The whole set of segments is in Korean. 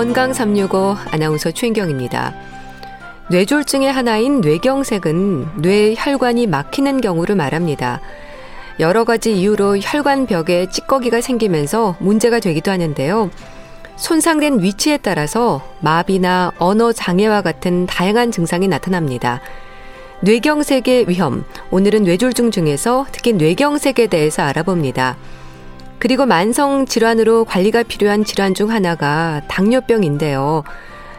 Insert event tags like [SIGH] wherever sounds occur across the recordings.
건강 365 아나운서 최인경입니다. 뇌졸중의 하나인 뇌경색은 뇌 혈관이 막히는 경우를 말합니다. 여러 가지 이유로 혈관벽에 찌꺼기가 생기면서 문제가 되기도 하는데요. 손상된 위치에 따라서 마비나 언어 장애와 같은 다양한 증상이 나타납니다. 뇌경색의 위험. 오늘은 뇌졸중 중에서 특히 뇌경색에 대해서 알아봅니다. 그리고 만성 질환으로 관리가 필요한 질환 중 하나가 당뇨병인데요.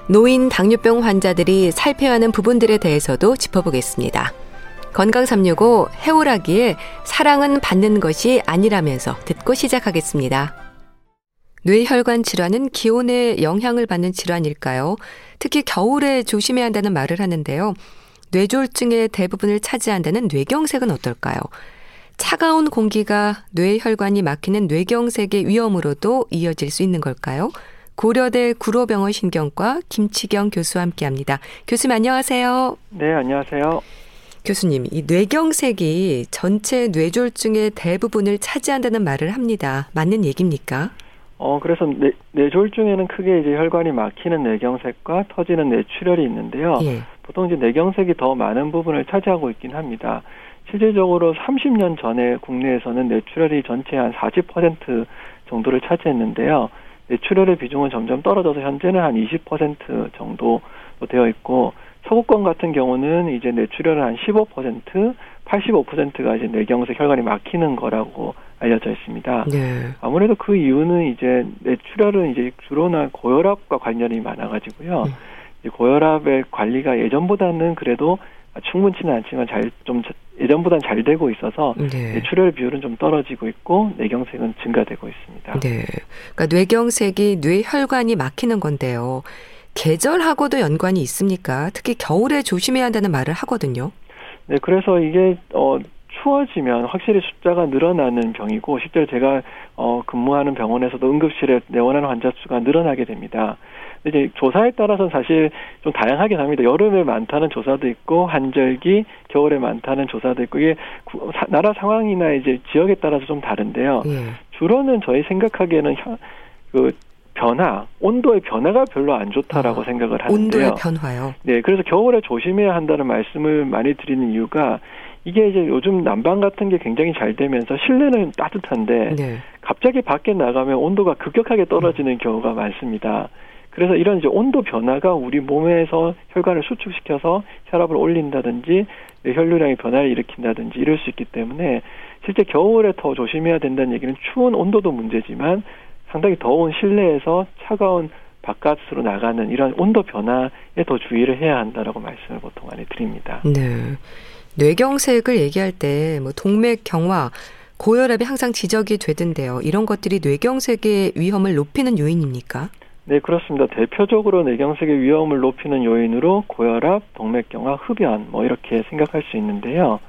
노인 당뇨병 환자들이 살펴야 하는 부분들에 대해서도 짚어보겠습니다. 건강 365 해오라기에 사랑은 받는 것이 아니라면서 듣고 시작하겠습니다. 뇌혈관 질환은 기온에 영향을 받는 질환일까요? 특히 겨울에 조심해야 한다는 말을 하는데요. 뇌졸중의 대부분을 차지한다는 뇌경색은 어떨까요? 차가운 공기가 뇌 혈관이 막히는 뇌경색의 위험으로도 이어질 수 있는 걸까요? 고려대 구로병원 신경과 김치경 교수와 함께 합니다. 교수님 안녕하세요. 네, 안녕하세요. 교수님, 이 뇌경색이 전체 뇌졸중의 대부분을 차지한다는 말을 합니다. 맞는 얘기입니까? 어, 그래서 뇌, 뇌졸중에는 크게 이제 혈관이 막히는 뇌경색과 터지는 뇌출혈이 있는데요. 예. 보통 이제 뇌경색이 더 많은 부분을 차지하고 있긴 합니다. 실질적으로 30년 전에 국내에서는 뇌출혈이 전체 한40% 정도를 차지했는데요. 뇌출혈의 비중은 점점 떨어져서 현재는 한 20% 정도 되어 있고 서구권 같은 경우는 이제 뇌출혈은 한 15%, 85%가 이제 뇌경색 혈관이 막히는 거라고 알려져 있습니다. 네. 아무래도 그 이유는 이제 뇌출혈은 이제 주로나 고혈압과 관련이 많아가지고요. 네. 고혈압의 관리가 예전보다는 그래도 충분치는 않지만 잘 좀 예전보다는 잘 되고 있어서 네. 뇌출혈 비율은 좀 떨어지고 있고 뇌경색은 증가되고 있습니다. 네. 그러니까 뇌경색이 뇌혈관이 막히는 건데요. 계절하고도 연관이 있습니까? 특히 겨울에 조심해야 한다는 말을 하거든요. 네, 그래서 이게 어 추워지면 확실히 숫자가 늘어나는 병이고 실제로 제가 어 근무하는 병원에서도 응급실에 내원하는 환자 수가 늘어나게 됩니다. 이제 조사에 따라서는 사실 좀 다양하긴 합니다. 여름에 많다는 조사도 있고 한절기, 겨울에 많다는 조사도 있고 이게 나라 상황이나 이제 지역에 따라서 좀 다른데요. 예. 주로는 저희 생각하기에는 그 변화, 온도의 변화가 별로 안 좋다라고 아, 생각을 하는데요. 온도의 변화요. 네, 그래서 겨울에 조심해야 한다는 말씀을 많이 드리는 이유가 이게 이제 요즘 난방 같은 게 굉장히 잘 되면서 실내는 따뜻한데 네. 갑자기 밖에 나가면 온도가 급격하게 떨어지는 음. 경우가 많습니다. 그래서 이런 이제 온도 변화가 우리 몸에서 혈관을 수축시켜서 혈압을 올린다든지 혈류량의 변화를 일으킨다든지 이럴 수 있기 때문에 실제 겨울에 더 조심해야 된다는 얘기는 추운 온도도 문제지만 상당히 더운 실내에서 차가운 바깥으로 나가는 이런 온도 변화에 더 주의를 해야 한다라고 말씀을 보통 많이 드립니다. 네. 뇌경색을 얘기할 때 뭐 동맥 경화, 고혈압이 항상 지적이 되던데요. 이런 것들이 뇌경색의 위험을 높이는 요인입니까? 네, 그렇습니다. 대표적으로 뇌경색의 위험을 높이는 요인으로 고혈압, 동맥경화, 흡연 뭐 이렇게 생각할 수 있는데요.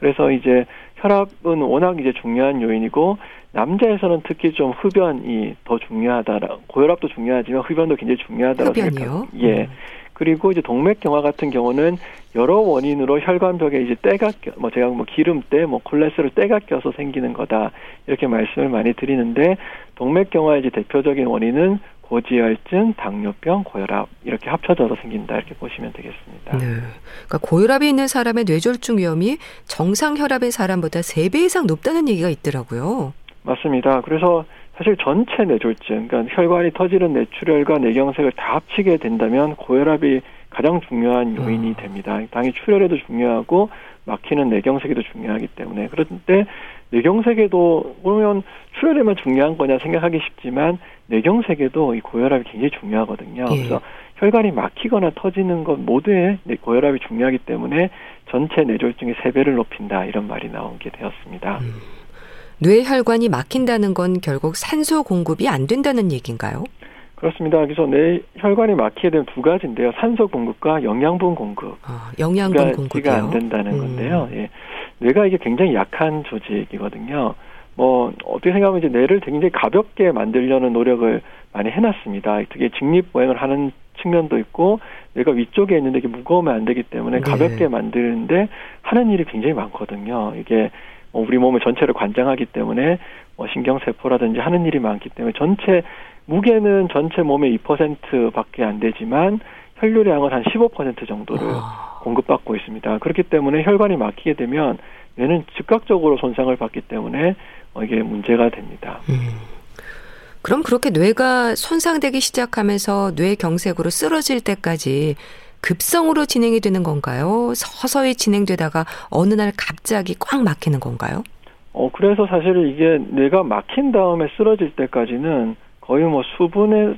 그래서 이제 혈압은 워낙 이제 중요한 요인이고 남자에서는 특히 좀 흡연이 더 중요하다라 고혈압도 중요하지만 흡연도 굉장히 중요하다고 생각합니다. 예. 음. 그리고 이제 동맥경화 같은 경우는 여러 원인으로 혈관벽에 이제 때가 껴, 뭐 제가 뭐 기름때, 뭐 콜레스테롤 때가 껴서 생기는 거다 이렇게 말씀을 많이 드리는데 동맥경화의 이제 대표적인 원인은 고지혈증, 당뇨병, 고혈압 이렇게 합쳐져서 생긴다 이렇게 보시면 되겠습니다. 네. 그러니까 고혈압이 있는 사람의 뇌졸중 위험이 정상 혈압인 사람보다 3배 이상 높다는 얘기가 있더라고요. 맞습니다. 그래서 사실 전체 뇌졸중, 그러니까 혈관이 터지는 뇌출혈과 뇌경색을 다 합치게 된다면 고혈압이 가장 중요한 요인이 아. 됩니다. 당연히 출혈에도 중요하고 막히는 뇌경색에도 중요하기 때문에 그런데 뇌경색에도 그러면 출혈에만 중요한 거냐 생각하기 쉽지만 뇌경색에도 이 고혈압이 굉장히 중요하거든요. 예. 그래서 혈관이 막히거나 터지는 것 모두에 고혈압이 중요하기 때문에 전체 뇌졸중의 세 배를 높인다 이런 말이 나오게 되었습니다. 음. 뇌혈관이 막힌다는 건 결국 산소 공급이 안 된다는 얘기인가요? 그렇습니다. 그래서 뇌 혈관이 막히게 되면 두 가지인데요. 산소 공급과 영양분 공급. 아, 영양분 공급이요. 안 된다는 음. 건데요. 예. 뇌가 이게 굉장히 약한 조직이거든요. 뭐 어떻게 생각하면 이제 뇌를 굉장히 가볍게 만들려는 노력을 많이 해놨습니다. 특히 직립 보행을 하는 측면도 있고 뇌가 위쪽에 있는데 이게 무거우면 안 되기 때문에 네. 가볍게 네. 만드는데 하는 일이 굉장히 많거든요. 이게 뭐 우리 몸을 전체를 관장하기 때문에 뭐 신경세포라든지 하는 일이 많기 때문에 전체 무게는 전체 몸의 2%밖에 안 되지만 혈류량은 한 15% 정도를 아. 공급받고 있습니다. 그렇기 때문에 혈관이 막히게 되면 뇌는 즉각적으로 손상을 받기 때문에 어, 이게 문제가 됩니다. 음. 그럼 그렇게 뇌가 손상되기 시작하면서 뇌경색으로 쓰러질 때까지 급성으로 진행이 되는 건가요? 서서히 진행되다가 어느 날 갑자기 꽉 막히는 건가요? 어, 그래서 사실 이게 뇌가 막힌 다음에 쓰러질 때까지는 거의 뭐 수분에서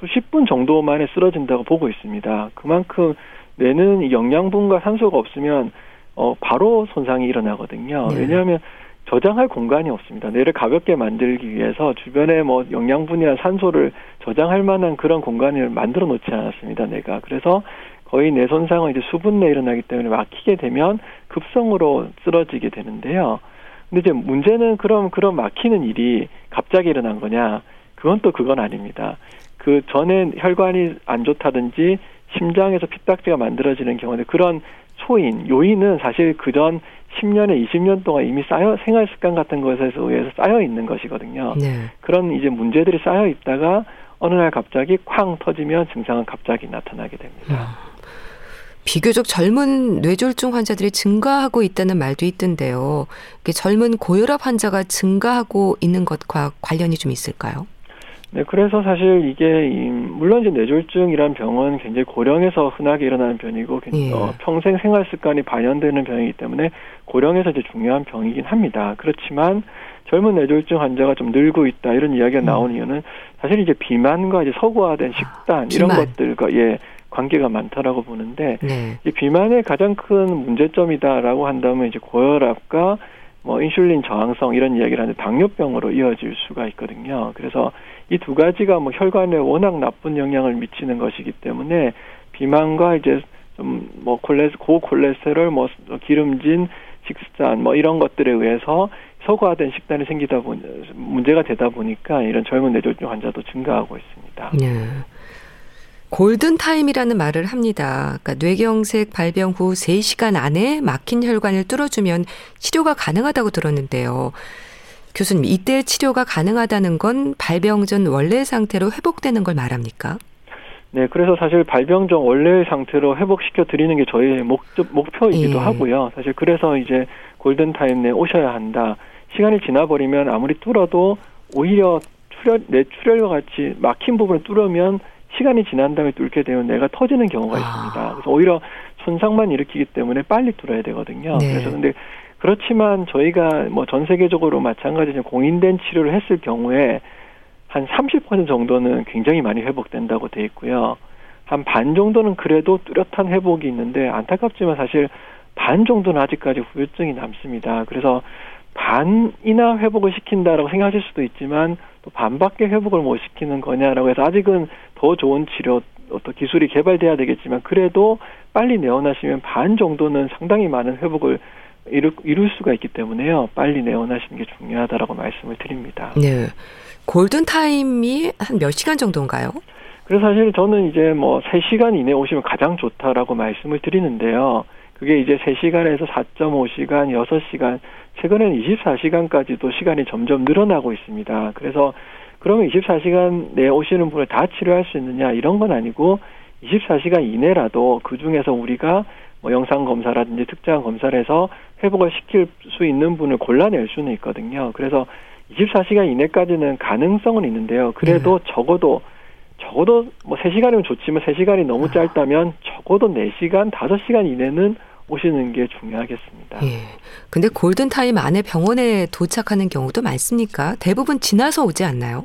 수십 분 정도 만에 쓰러진다고 보고 있습니다. 그만큼 뇌는 영양분과 산소가 없으면 어, 바로 손상이 일어나거든요. 네. 왜냐하면 저장할 공간이 없습니다. 뇌를 가볍게 만들기 위해서 주변에 뭐 영양분이나 산소를 저장할 만한 그런 공간을 만들어 놓지 않았습니다. 뇌가. 그래서 거의 뇌 손상은 이제 수분 내에 일어나기 때문에 막히게 되면 급성으로 쓰러지게 되는데요. 근데 이제 문제는 그럼 그런 막히는 일이 갑자기 일어난 거냐? 그건 또 그건 아닙니다. 그 전에 혈관이 안 좋다든지 심장에서 피딱지가 만들어지는 경우는 그런 초인, 요인은 사실 그전 10년에 20년 동안 이미 쌓여 생활 습관 같은 것에 의해서 쌓여 있는 것이거든요. 네. 그런 이제 문제들이 쌓여 있다가 어느 날 갑자기 쾅 터지면 증상은 갑자기 나타나게 됩니다. 아. 비교적 젊은 뇌졸중 환자들이 증가하고 있다는 말도 있던데요. 젊은 고혈압 환자가 증가하고 있는 것과 관련이 좀 있을까요? 네, 그래서 사실 이게 물론 이제 뇌졸중이란 병은 굉장히 고령에서 흔하게 일어나는 병이고 예. 어, 평생 생활 습관이 반영되는 병이기 때문에 고령에서 이제 중요한 병이긴 합니다. 그렇지만 젊은 뇌졸중 환자가 좀 늘고 있다 이런 이야기가 음. 나온 이유는 사실 이제 비만과 이제 서구화된 식단 아, 이런 것들과 예 관계가 많다라고 보는데 네. 이 비만의 가장 큰 문제점이다라고 한다면 이제 고혈압과 뭐 인슐린 저항성 이런 이야기를 하는데 당뇨병으로 이어질 수가 있거든요. 그래서 이 두 가지가 뭐 혈관에 워낙 나쁜 영향을 미치는 것이기 때문에 비만과 이제 좀 뭐 콜레 고콜레스테롤 뭐 기름진 식단 뭐 이런 것들에 의해서 소화된 식단이 생기다 보니 문제가 되다 보니까 이런 젊은 뇌졸중 환자도 증가하고 있습니다. 네. 골든타임이라는 말을 합니다. 그러니까 뇌경색 발병 후 3시간 안에 막힌 혈관을 뚫어주면 치료가 가능하다고 들었는데요. 교수님, 이때 치료가 가능하다는 건 발병 전 원래 상태로 회복되는 걸 말합니까? 네, 그래서 사실 발병 전 원래의 상태로 회복시켜 드리는 게 저희의 목적, 목표이기도 예. 하고요. 사실 그래서 이제 골든타임 내에 오셔야 한다. 시간이 지나버리면 아무리 뚫어도 오히려 출혈, 내 출혈과 같이 막힌 부분을 뚫으면 시간이 지난 다음에 뚫게 되면 내가 터지는 경우가 아. 있습니다. 그래서 오히려 손상만 일으키기 때문에 빨리 뚫어야 되거든요. 네. 그래서 근데 그렇지만 저희가 뭐 전 세계적으로 마찬가지로 공인된 치료를 했을 경우에 한 30% 정도는 굉장히 많이 회복된다고 돼 있고요. 한 반 정도는 그래도 뚜렷한 회복이 있는데 안타깝지만 사실 반 정도는 아직까지 후유증이 남습니다. 그래서 반이나 회복을 시킨다라고 생각하실 수도 있지만 또 반밖에 회복을 못 시키는 거냐라고 해서 아직은 더 좋은 치료 어떤 기술이 개발돼야 되겠지만 그래도 빨리 내원하시면 반 정도는 상당히 많은 회복을 이룰, 이룰 수가 있기 때문에요. 빨리 내원하시는 게 중요하다라고 말씀을 드립니다. 네. 골든 타임이 한 몇 시간 정도인가요? 그래서 사실 저는 이제 뭐 3시간 이내 오시면 가장 좋다라고 말씀을 드리는데요. 그게 이제 3시간에서 4.5시간, 6시간, 최근에는 24시간까지도 시간이 점점 늘어나고 있습니다. 그래서 그러면 24시간 내에 오시는 분을 다 치료할 수 있느냐 이런 건 아니고 24시간 이내라도 그 중에서 우리가 뭐 영상 검사라든지 특정한 검사를 해서 회복을 시킬 수 있는 분을 골라낼 수는 있거든요. 그래서 24시간 이내까지는 가능성은 있는데요. 그래도 네. 적어도 적어도 뭐 3시간이면 좋지만 3시간이 너무 아. 짧다면 적어도 4시간, 5시간 이내는 오시는 게 중요하겠습니다. 예. 근데 골든타임 안에 병원에 도착하는 경우도 많습니까? 대부분 지나서 오지 않나요?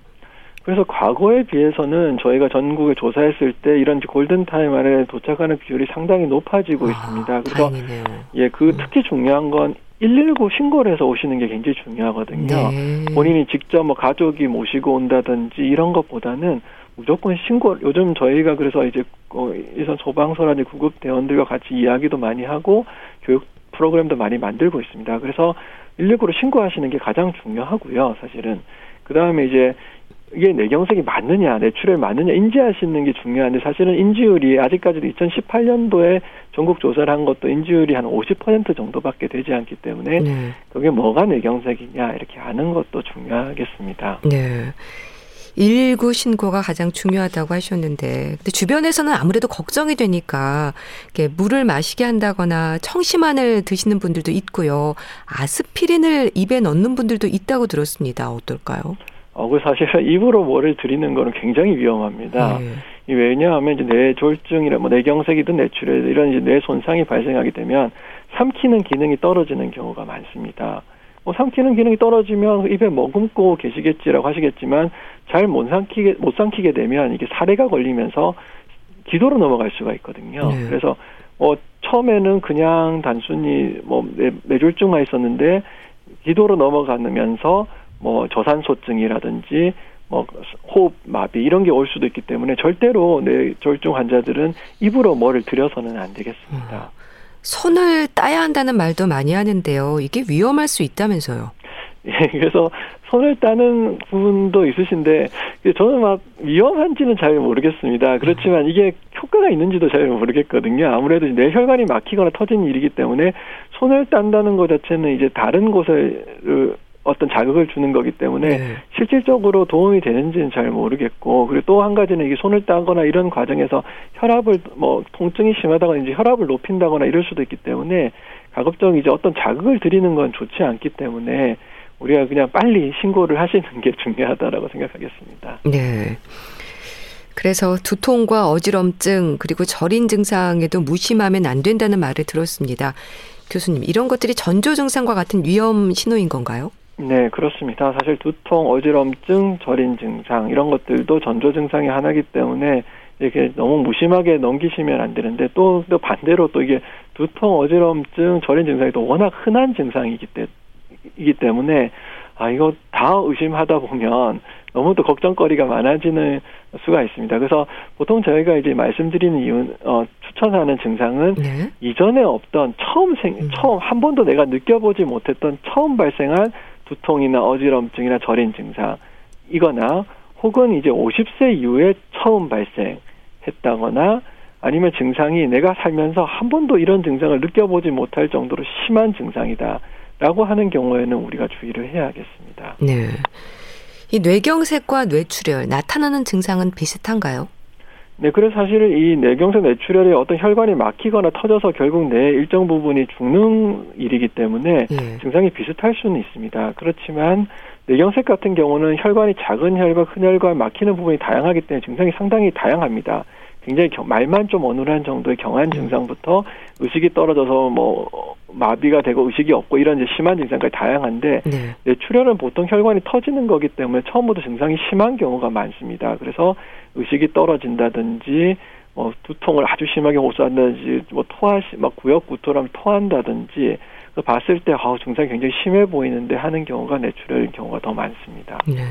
그래서 과거에 비해서는 저희가 전국에 조사했을 때 이런 골든타임 안에 도착하는 비율이 상당히 높아지고 아, 있습니다. 그래서 다행이네요. 예, 그 음. 특히 중요한 건 119 신고를 해서 오시는 게 굉장히 중요하거든요. 네. 본인이 직접 뭐 가족이 모시고 온다든지 이런 것보다는 무조건 신고 요즘 저희가 그래서 이제 어, 이선 소방서라든지 구급 대원들과 같이 이야기도 많이 하고 교육 프로그램도 많이 만들고 있습니다. 그래서 119로 신고하시는 게 가장 중요하고요. 사실은 그 다음에 이제 이게 뇌경색이 맞느냐, 뇌출혈 맞느냐 인지하시는 게 중요한데 사실은 인지율이 아직까지도 2018년도에 전국 조사를 한 것도 인지율이 한 50% 정도밖에 되지 않기 때문에 네. 그게 뭐가 뇌경색이냐 이렇게 아는 것도 중요하겠습니다. 네. 119 신고가 가장 중요하다고 하셨는데, 근데 주변에서는 아무래도 걱정이 되니까 이렇게 물을 마시게 한다거나 청심환을 드시는 분들도 있고요. 아스피린을 입에 넣는 분들도 있다고 들었습니다. 어떨까요? 어, 그 사실 입으로 뭐를 드리는 거는 굉장히 위험합니다. 네. 왜냐하면 이제 뇌졸중이나 뭐 뇌경색이든 뇌출혈 이런 이제 뇌 손상이 발생하게 되면 삼키는 기능이 떨어지는 경우가 많습니다. 뭐 삼키는 기능이 떨어지면 입에 머금고 계시겠지라고 하시겠지만 잘 못 삼키게 못 삼키게 되면 이게 사례가 걸리면서 기도로 넘어갈 수가 있거든요. 네. 그래서 뭐 처음에는 그냥 단순히 뭐 뇌졸중만 있었는데 기도로 넘어가면서 뭐 저산소증이라든지 뭐 호흡 마비 이런 게 올 수도 있기 때문에 절대로 뇌졸중 환자들은 입으로 뭐를 들여서는 안 되겠습니다. 음. 손을 따야 한다는 말도 많이 하는데요. 이게 위험할 수 있다면서요. 예, 그래서 손을 따는 부분도 있으신데 저는 막 위험한지는 잘 모르겠습니다. 그렇지만 이게 효과가 있는지도 잘 모르겠거든요. 아무래도 뇌혈관이 막히거나 터진 일이기 때문에 손을 딴다는 것 자체는 이제 다른 곳을 어떤 자극을 주는 거기 때문에 네. 실질적으로 도움이 되는지는 잘 모르겠고 그리고 또 한 가지는 이게 손을 따거나 이런 과정에서 혈압을 뭐 통증이 심하다거나 이제 혈압을 높인다거나 이럴 수도 있기 때문에 가급적 이제 어떤 자극을 드리는 건 좋지 않기 때문에 우리가 그냥 빨리 신고를 하시는 게 중요하다라고 생각하겠습니다. 네. 그래서 두통과 어지럼증 그리고 절인 증상에도 무심하면 안 된다는 말을 들었습니다. 교수님, 이런 것들이 전조 증상과 같은 위험 신호인 건가요? 네, 그렇습니다. 사실 두통, 어지럼증, 절인 증상 이런 것들도 전조 증상의 하나이기 때문에 이렇게 너무 무심하게 넘기시면 안 되는데 또, 또 반대로 또 이게 두통, 어지럼증, 절인 증상이 또 워낙 흔한 증상이기 때, 이기 때문에 아 이거 다 의심하다 보면 너무 또 걱정거리가 많아지는 수가 있습니다. 그래서 보통 저희가 이제 말씀드리는 이유, 어, 추천하는 증상은 네. 이전에 없던 처음 생, 음. 처음 한 번도 내가 느껴보지 못했던 처음 발생한 두통이나 어지럼증이나 절인 증상 이거나 혹은 이제 50세 이후에 처음 발생했다거나 아니면 증상이 내가 살면서 한 번도 이런 증상을 느껴보지 못할 정도로 심한 증상이다 라고 하는 경우에는 우리가 주의를 해야겠습니다. 네. 이 뇌경색과 뇌출혈 나타나는 증상은 비슷한가요? 네, 그래서 사실 이 뇌경색 뇌출혈이 어떤 혈관이 막히거나 터져서 결국 뇌 일정 부분이 죽는 일이기 때문에 예. 증상이 비슷할 수는 있습니다. 그렇지만 뇌경색 같은 경우는 혈관이 작은 혈관, 큰 혈관 막히는 부분이 다양하기 때문에 증상이 상당히 다양합니다. 굉장히 경, 말만 좀 어눌한 정도의 경한 음. 증상부터 의식이 떨어져서 뭐 마비가 되고 의식이 없고 이런 이제 심한 증상까지 다양한데 네. 뇌출혈은 보통 혈관이 터지는 거기 때문에 처음부터 증상이 심한 경우가 많습니다. 그래서 의식이 떨어진다든지 뭐 두통을 아주 심하게 호소한다든지 뭐 토하 막 구역 구토라면 토한다든지 봤을 때 아, 증상이 굉장히 심해 보이는데 하는 경우가 뇌출혈인 경우가 더 많습니다. 네.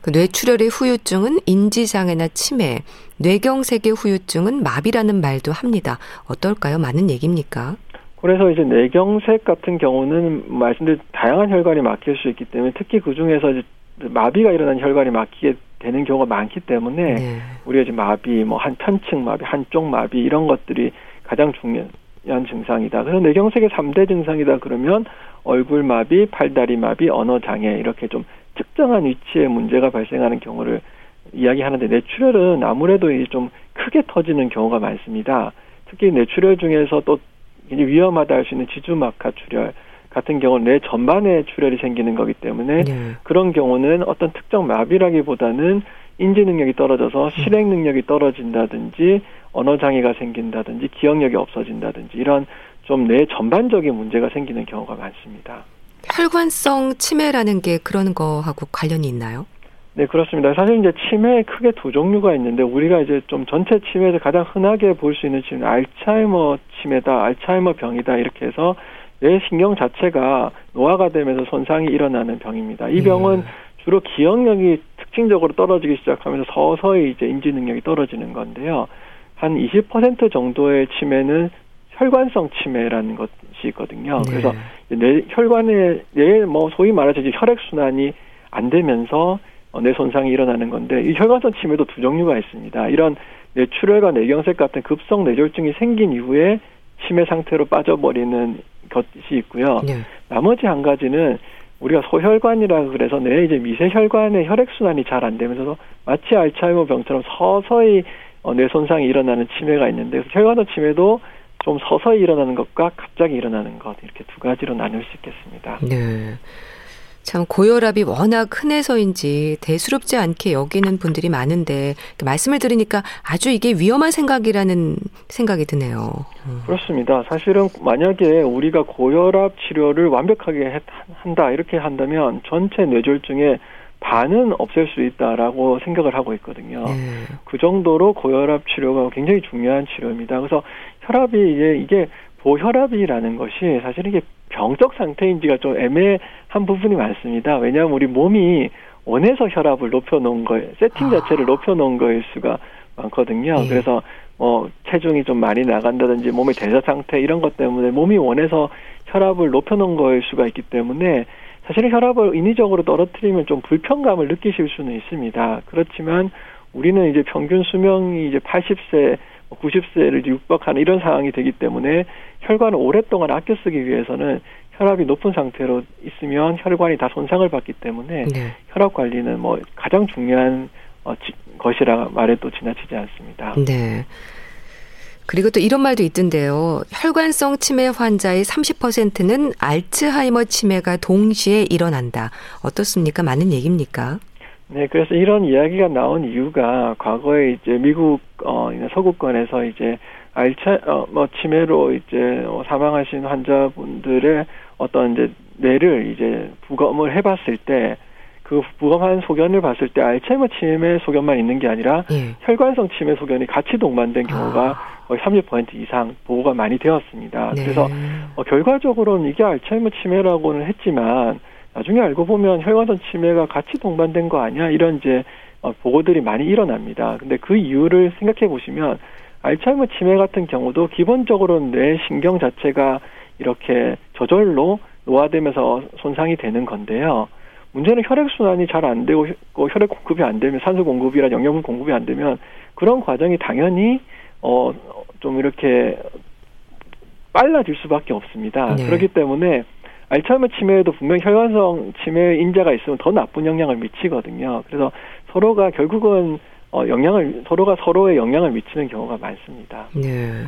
그 뇌출혈의 후유증은 인지장애나 치매, 뇌경색의 후유증은 마비라는 말도 합니다. 어떨까요? 많은 얘기입니까? 그래서 이제 뇌경색 같은 경우는 말씀드린 다양한 혈관이 막힐 수 있기 때문에 특히 그 중에서 마비가 일어난 혈관이 막히게 되는 경우가 많기 때문에 네. 우리가 이제 마비, 뭐 한 편층 마비, 한쪽 마비 이런 것들이 가장 중요 한 증상이다. 그래서 뇌경색의 3대 증상이다 그러면 얼굴 마비, 팔다리 마비, 언어 장애 이렇게 좀 특정한 위치에 문제가 발생하는 경우를 이야기하는데 뇌출혈은 아무래도 좀 크게 터지는 경우가 많습니다. 특히 뇌출혈 중에서 또 위험하다 할 수 있는 지주막하 출혈 같은 경우는 뇌 전반에 출혈이 생기는 거기 때문에 네. 그런 경우는 어떤 특정 마비라기보다는 인지 능력이 떨어져서 실행 능력이 떨어진다든지 언어 장애가 생긴다든지 기억력이 없어진다든지 이런 좀 뇌 전반적인 문제가 생기는 경우가 많습니다. 혈관성 치매라는 게 그런 거하고 관련이 있나요? 네, 그렇습니다. 사실 이제 치매 크게 두 종류가 있는데 우리가 이제 좀 전체 치매에서 가장 흔하게 볼 수 있는 치매 알츠하이머 치매다, 알츠하이머 병이다 이렇게 해서 뇌 신경 자체가 노화가 되면서 손상이 일어나는 병입니다. 이 병은 네. 주로 기억력이 특징적으로 떨어지기 시작하면서 서서히 이제 인지 능력이 떨어지는 건데요. 한 20% 정도의 치매는 혈관성 치매라는 것이 있거든요. 네. 그래서 뇌 혈관에 뇌뭐 소위 말해서 이제 혈액 순환이 안 되면서 어, 뇌 손상이 일어나는 건데 이 혈관성 치매도 두 종류가 있습니다. 이런 뇌출혈과 뇌경색 같은 급성 뇌졸중이 생긴 이후에 치매 상태로 빠져버리는 것이 있고요. 네. 나머지 한 가지는 우리가 소혈관이라 그래서 뇌 이제 미세혈관의 혈액 순환이 잘 안 되면서 마치 알츠하이머 병처럼 서서히 어, 뇌 손상이 일어나는 치매가 있는데 혈관도 치매도 좀 서서히 일어나는 것과 갑자기 일어나는 것 이렇게 두 가지로 나눌 수 있겠습니다. 네. 참 고혈압이 워낙 흔해서인지 대수롭지 않게 여기는 분들이 많은데 말씀을 들으니까 아주 이게 위험한 생각이라는 생각이 드네요. 음. 그렇습니다. 사실은 만약에 우리가 고혈압 치료를 완벽하게 한다 이렇게 한다면 전체 뇌졸중에 반은 없앨 수 있다라고 생각을 하고 있거든요. 네. 그 정도로 고혈압 치료가 굉장히 중요한 치료입니다. 그래서 혈압이 이제 이게 고혈압이라는 것이 사실 이게 병적 상태인지가 좀 애매한 부분이 많습니다. 왜냐하면 우리 몸이 원해서 혈압을 높여놓은 거예요. 세팅 자체를 아. 높여놓은 거일 수가 많거든요. 예. 그래서 뭐 체중이 좀 많이 나간다든지 몸의 대사 상태 이런 것 때문에 몸이 원해서 혈압을 높여놓은 거일 수가 있기 때문에 사실은 혈압을 인위적으로 떨어뜨리면 좀 불편감을 느끼실 수는 있습니다. 그렇지만 우리는 이제 평균 수명이 이제 80세 90세를 육박하는 이런 상황이 되기 때문에 혈관을 오랫동안 아껴 쓰기 위해서는 혈압이 높은 상태로 있으면 혈관이 다 손상을 받기 때문에 네. 혈압 관리는 뭐 가장 중요한 어, 지, 것이라 말해도 지나치지 않습니다. 네. 그리고 또 이런 말도 있던데요. 혈관성 치매 환자의 30%는 알츠하이머 치매가 동시에 일어난다. 어떻습니까? 많은 얘기입니까? 네, 그래서 이런 이야기가 나온 이유가 과거에 이제 미국 어 서구권에서 이제 알차 어 뭐 치매로 이제 어, 사망하신 환자분들의 어떤 이제 뇌를 이제 부검을 해봤을 때 그 부검한 소견을 봤을 때 알츠하이머 치매 소견만 있는 게 아니라 예. 혈관성 치매 소견이 같이 동반된 경우가 아. 거의 30% 이상 보고가 많이 되었습니다. 네. 그래서 어, 결과적으로는 이게 알츠하이머 치매라고는 했지만 나중에 알고 보면 혈관성 치매가 같이 동반된 거 아니야? 이런 이제 어, 보고들이 많이 일어납니다. 근데 그 이유를 생각해 보시면 알츠하이머 치매 같은 경우도 기본적으로 뇌 신경 자체가 이렇게 저절로 노화되면서 손상이 되는 건데요. 문제는 혈액 순환이 잘 안 되고 혈액 공급이 안 되면 산소 공급이나 영양분 공급이 안 되면 그런 과정이 당연히 어 좀 이렇게 빨라질 수밖에 없습니다. 네. 그렇기 때문에 알츠하이머 치매에도 분명 혈관성 치매 인자가 있으면 더 나쁜 영향을 미치거든요. 그래서 서로가 결국은 어, 영향을 서로가 서로에 영향을 미치는 경우가 많습니다. 네.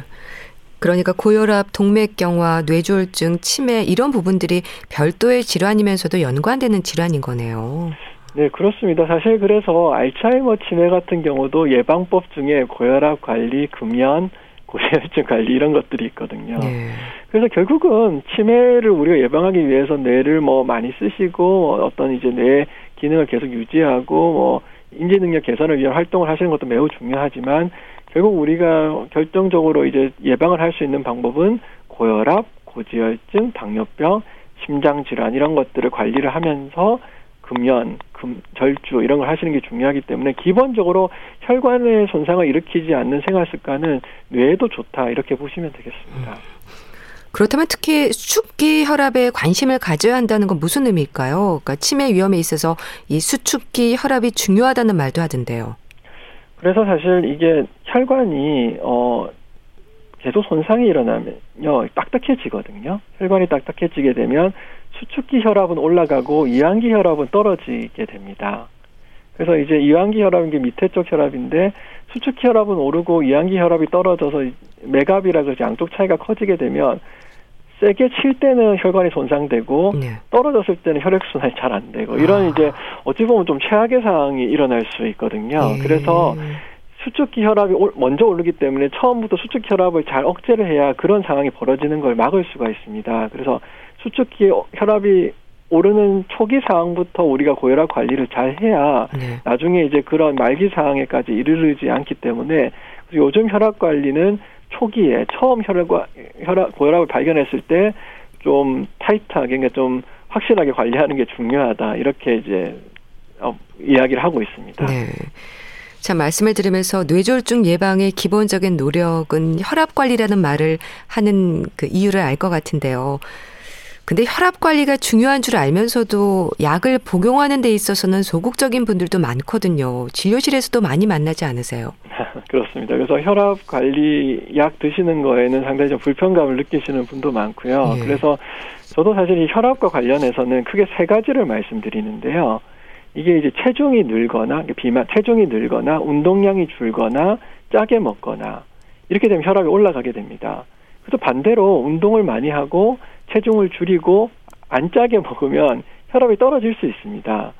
그러니까 고혈압, 동맥경화, 뇌졸중, 치매 이런 부분들이 별도의 질환이면서도 연관되는 질환인 거네요. 네, 그렇습니다. 사실 그래서 알츠하이머 치매 같은 경우도 예방법 중에 고혈압 관리, 금연, 고혈증 관리 이런 것들이 있거든요. 네. 그래서 결국은 치매를 우리가 예방하기 위해서 뇌를 뭐 많이 쓰시고 어떤 이제 뇌 기능을 계속 유지하고 뭐 인지 능력 개선을 위한 활동을 하시는 것도 매우 중요하지만 결국 우리가 결정적으로 이제 예방을 할 수 있는 방법은 고혈압, 고지혈증, 당뇨병, 심장 질환 이런 것들을 관리를 하면서 금연, 금, 절주 이런 걸 하시는 게 중요하기 때문에 기본적으로 혈관의 손상을 일으키지 않는 생활 습관은 뇌에도 좋다 이렇게 보시면 되겠습니다. 그렇다면 특히 수축기 혈압에 관심을 가져야 한다는 건 무슨 의미일까요? 그러니까 치매 위험에 있어서 이 수축기 혈압이 중요하다는 말도 하던데요. 그래서 사실 이게 혈관이 어 계속 손상이 일어나면요 딱딱해지거든요. 혈관이 딱딱해지게 되면 수축기 혈압은 올라가고 이완기 혈압은 떨어지게 됩니다. 그래서 이제 이완기 혈압인 게 밑에 쪽 혈압인데 수축기 혈압은 오르고 이완기 혈압이 떨어져서 맥압이라 그러지 양쪽 차이가 커지게 되면 세게 칠 때는 혈관이 손상되고 네. 떨어졌을 때는 혈액 순환이 잘 안 되고 이런 아. 이제 어찌 보면 좀 최악의 상황이 일어날 수 있거든요. 네. 그래서 수축기 혈압이 먼저 오르기 때문에 처음부터 수축기 혈압을 잘 억제를 해야 그런 상황이 벌어지는 걸 막을 수가 있습니다. 그래서 수축기 혈압이 오르는 초기 상황부터 우리가 고혈압 관리를 잘 해야 네. 나중에 이제 그런 말기 상황에까지 이르르지 않기 때문에 요즘 혈압 관리는 초기에 처음 혈압 혈압 고혈압을 발견했을 때 좀 타이트하게 그러니까 좀 확실하게 관리하는 게 중요하다 이렇게 이제 어, 이야기를 하고 있습니다. 네. 자, 말씀을 들으면서 뇌졸중 예방의 기본적인 노력은 혈압 관리라는 말을 하는 그 이유를 알 것 같은데요. 근데 혈압 관리가 중요한 줄 알면서도 약을 복용하는 데 있어서는 소극적인 분들도 많거든요. 진료실에서도 많이 만나지 않으세요? [LAUGHS] 그렇습니다. 그래서 혈압 관리 약 드시는 거에는 상당히 좀 불편감을 느끼시는 분도 많고요. 예. 그래서 저도 사실 이 혈압과 관련해서는 크게 세 가지를 말씀드리는데요. 이게 이제 체중이 늘거나 비만 체중이 늘거나 운동량이 줄거나 짜게 먹거나 이렇게 되면 혈압이 올라가게 됩니다. 그래서 반대로 운동을 많이 하고 체중을 줄이고 안 짜게 먹으면 혈압이 떨어질 수 있습니다.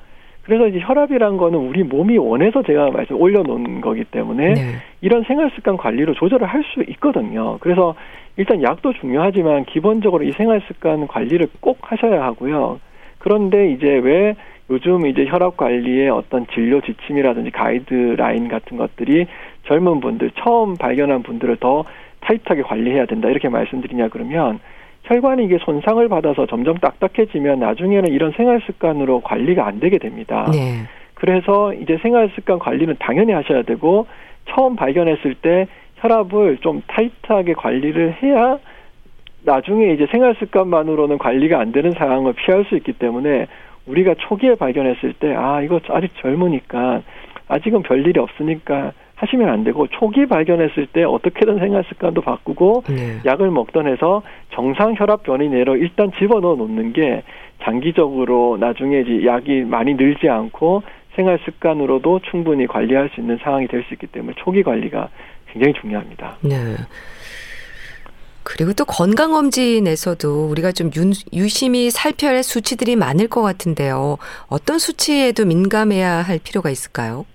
그래서 이제 혈압이란 거는 우리 몸이 원해서 제가 말씀 올려놓은 거기 때문에 네. 이런 생활 습관 관리로 조절을 할 수 있거든요. 그래서 일단 약도 중요하지만 기본적으로 이 생활 습관 관리를 꼭 하셔야 하고요. 그런데 이제 왜 요즘 이제 혈압 관리의 어떤 진료 지침이라든지 가이드라인 같은 것들이 젊은 분들 처음 발견한 분들을 더 타이트하게 관리해야 된다 이렇게 말씀드리냐 그러면 혈관이 이게 손상을 받아서 점점 딱딱해지면 나중에는 이런 생활 습관으로 관리가 안 되게 됩니다. 네. 그래서 이제 생활 습관 관리는 당연히 하셔야 되고 처음 발견했을 때 혈압을 좀 타이트하게 관리를 해야 나중에 이제 생활 습관만으로는 관리가 안 되는 상황을 피할 수 있기 때문에 우리가 초기에 발견했을 때 아 이거 아직 젊으니까 아직은 별일이 없으니까 하시면 안 되고 초기 발견했을 때 어떻게든 생활 습관도 바꾸고 네. 약을 먹던 해서 정상 혈압 변이 내로 일단 집어넣어 놓는 게 장기적으로 나중에 이제 약이 많이 늘지 않고 생활 습관으로도 충분히 관리할 수 있는 상황이 될 수 있기 때문에 초기 관리가 굉장히 중요합니다. 네. 그리고 또 건강검진에서도 우리가 좀 유, 심히 살펴야 할 수치들이 많을 것 같은데요. 어떤 수치에도 민감해야 할 필요가 있을까요?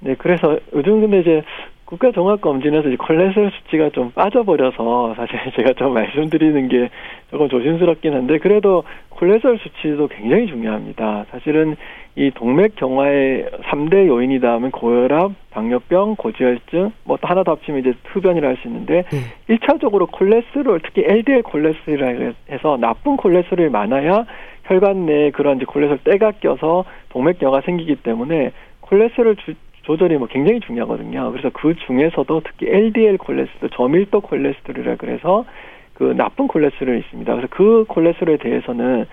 네, 그래서 요즘 근데 이제 국가 종합 검진에서 이제 콜레스테롤 수치가 좀 빠져버려서 사실 [LAUGHS] 제가 좀 말씀드리는 게 조금 조심스럽긴 한데 그래도 콜레스테롤 수치도 굉장히 중요합니다. 사실은 이 동맥 경화의 3대 요인이다 하면 고혈압, 당뇨병, 고지혈증, 뭐 또 하나 더 합치면 이제 흡연이라 할 수 있는데 네. 1차적으로 콜레스테롤 특히 LDL 콜레스테롤이라 해서 나쁜 콜레스테롤이 많아야 혈관 내에 그런 이제 콜레스테롤 때가 껴서 동맥 경화가 생기기 때문에 콜레스테롤 주, 조절이 뭐 굉장히 중요하거든요. 그래서 그 중에서도 특히 LDL 콜레스테롤, 저밀도 콜레스테롤이라 그래서 그 나쁜 콜레스테롤이 있습니다. 그래서 그 콜레스테롤에 대해서는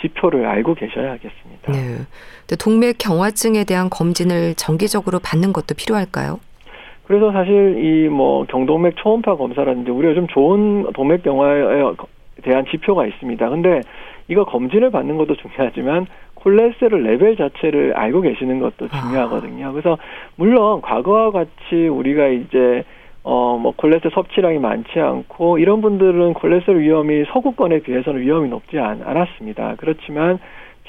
지표를 알고 계셔야겠습니다. 네. 동맥 경화증에 대한 검진을 정기적으로 받는 것도 필요할까요? 그래서 사실 이 뭐 경동맥 초음파 검사라든지 우리가 좀 좋은 동맥 경화에 대한 지표가 있습니다. 근데 이거 검진을 받는 것도 [LAUGHS] 중요하지만 콜레스테롤 레벨 자체를 알고 계시는 것도 아. 중요하거든요. 그래서 물론 과거와 같이 우리가 이제 어뭐 콜레스테롤 섭취량이 많지 않고 이런 분들은 콜레스테롤 위험이 서구권에 비해서는 위험이 높지 않, 않았습니다. 그렇지만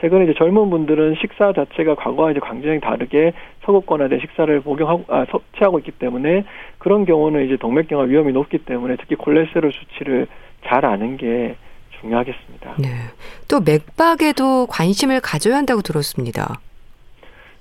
최근에 이제 젊은 분들은 식사 자체가 과거와 이제 굉장히 다르게 서구권에 대한 식사를 복용하고 아, 섭취하고 있기 때문에 그런 경우는 이제 동맥경화 위험이 높기 때문에 특히 콜레스테롤 수치를 잘 아는 게 중요하겠습니다. 네. 또 맥박에도 관심을 가져야 한다고 들었습니다.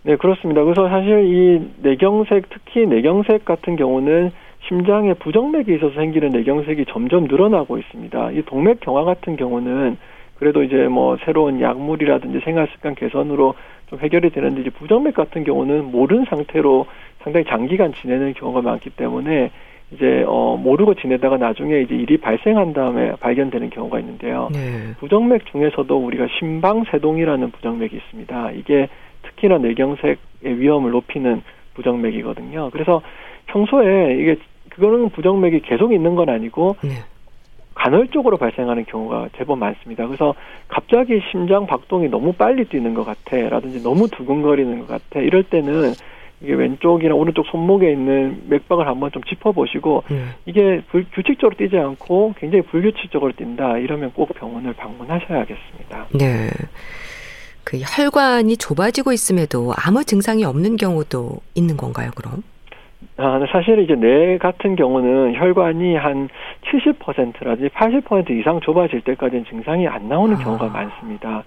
네, 그렇습니다. 그래서 사실 이 뇌경색, 특히 뇌경색 같은 경우는 심장에 부정맥이 있어서 생기는 뇌경색이 점점 늘어나고 있습니다. 이 동맥 경화 같은 경우는 그래도 이제 뭐 새로운 약물이라든지 생활 습관 개선으로 좀 해결이 되는데 이제 부정맥 같은 경우는 모른 상태로 상당히 장기간 지내는 경우가 많기 때문에 이제 어 모르고 지내다가 나중에 이제 일이 발생한 다음에 발견되는 경우가 있는데요. 네. 부정맥 중에서도 우리가 심방세동이라는 부정맥이 있습니다. 이게 특히나 뇌경색의 위험을 높이는 부정맥이거든요. 그래서 평소에 이게 그거는 부정맥이 계속 있는 건 아니고 네. 간헐적으로 발생하는 경우가 제법 많습니다. 그래서 갑자기 심장 박동이 너무 빨리 뛰는 것 같아, 라든지 너무 두근거리는 것 같아, 이럴 때는 이게 왼쪽이나 오른쪽 손목에 있는 맥박을 한번 좀 짚어보시고 네. 이게 불, 규칙적으로 뛰지 않고 굉장히 불규칙적으로 뛴다 이러면 꼭 병원을 방문하셔야겠습니다. 네. 그 혈관이 좁아지고 있음에도 아무 증상이 없는 경우도 있는 건가요, 그럼? 아, 사실 이제 뇌 같은 경우는 혈관이 한 70%라든지 80% 이상 좁아질 때까지는 증상이 안 나오는 아. 경우가 많습니다.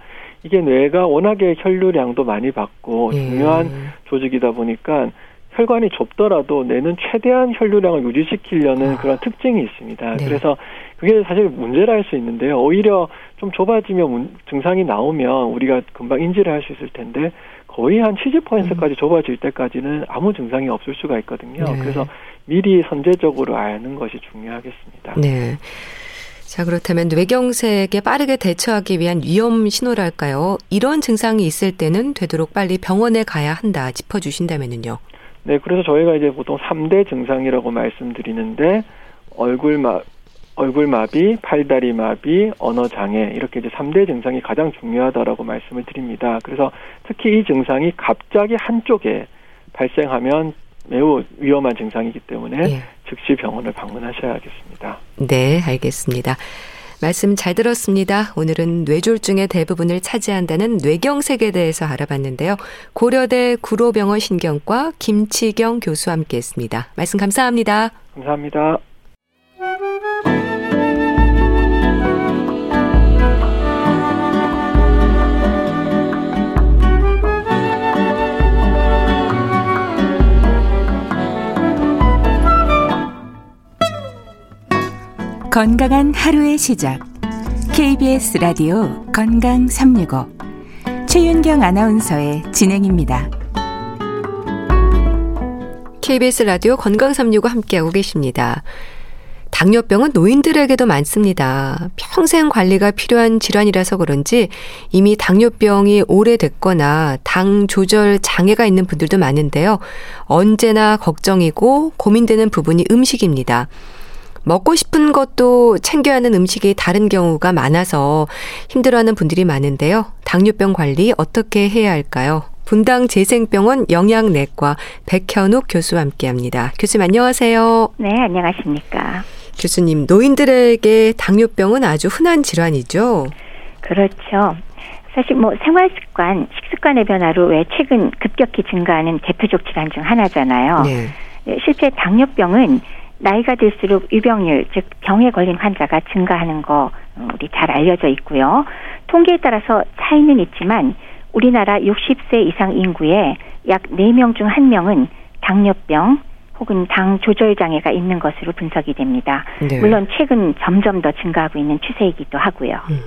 이게 뇌가 워낙에 혈류량도 많이 받고 예. 중요한 조직이다 보니까 혈관이 좁더라도 뇌는 최대한 혈류량을 유지시키려는 아. 그런 특징이 있습니다. 네. 그래서 그게 사실 문제라 할 수 있는데요. 오히려 좀 좁아지면 증상이 나오면 우리가 금방 인지를 할 수 있을 텐데 거의 한 70%까지 음. 좁아질 때까지는 아무 증상이 없을 수가 있거든요. 네. 그래서 미리 선제적으로 아는 것이 중요하겠습니다. 네. 자, 그렇다면 뇌경색에 빠르게 대처하기 위한 위험 신호랄까요? 이런 증상이 있을 때는 되도록 빨리 병원에 가야 한다 짚어주신다면요. 네, 그래서 저희가 이제 보통 3대 증상이라고 말씀드리는데 얼굴 마 얼굴 마비, 팔다리 마비, 언어 장애 이렇게 이제 3대 증상이 가장 중요하다라고 말씀을 드립니다. 그래서 특히 이 증상이 갑자기 한쪽에 발생하면 매우 위험한 증상이기 때문에 예. 즉시 병원을 방문하셔야겠습니다. 네, 알겠습니다. 말씀 잘 들었습니다. 오늘은 뇌졸중의 대부분을 차지한다는 뇌경색에 대해서 알아봤는데요. 고려대 구로병원 신경과 김치경 교수와 함께 했습니다. 말씀 감사합니다. 감사합니다. 건강한 하루의 시작. KBS 라디오 건강 365. 최윤경 아나운서의 진행입니다. KBS 라디오 건강 365 함께하고 계십니다. 당뇨병은 노인들에게도 많습니다. 평생 관리가 필요한 질환이라서 그런지 이미 당뇨병이 오래됐거나 당 조절 장애가 있는 분들도 많은데요. 언제나 걱정이고 고민되는 부분이 음식입니다. 먹고 싶은 것도 챙겨야 하는 음식이 다른 경우가 많아서 힘들어하는 분들이 많은데요. 당뇨병 관리 어떻게 해야 할까요? 분당 재생병원 영양내과 백현욱 교수와 함께합니다. 교수님 안녕하세요. 네, 안녕하십니까. 교수님, 노인들에게 당뇨병은 아주 흔한 질환이죠. 그렇죠. 사실 뭐 생활 습관, 식습관의 변화로 왜 최근 급격히 증가하는 대표적 질환 중 하나잖아요. 네. 네 실제 당뇨병은 나이가 들수록 유병률, 즉 병에 걸린 환자가 증가하는 거 어, 우리 잘 알려져 있고요. 통계에 따라서 차이는 있지만 우리나라 60세 이상 인구의 약 4명 중 1명은 당뇨병 혹은 당 조절 장애가 있는 것으로 분석이 됩니다. 네. 물론 최근 점점 더 증가하고 있는 추세이기도 하고요. 음.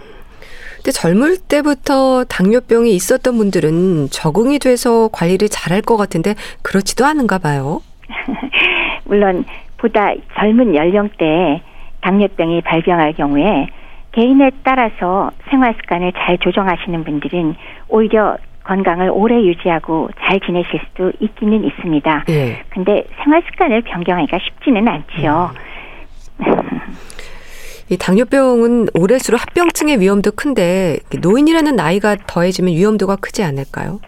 근데 젊을 때부터 당뇨병이 있었던 분들은 적응이 돼서 관리를 잘할 것 같은데 그렇지도 않은가 봐요. [LAUGHS] 물론 보다 젊은 연령대에 당뇨병이 발병할 경우에 개인에 따라서 생활 습관을 잘 조정하시는 분들은 오히려 건강을 오래 유지하고 잘 지내실 수도 있기는 있습니다. 예. 근데 생활 습관을 변경하기가 쉽지는 않지요. 음. 이 당뇨병은 오래수록 합병증의 위험도 큰데 노인이라는 나이가 더해지면 위험도가 크지 않을까요?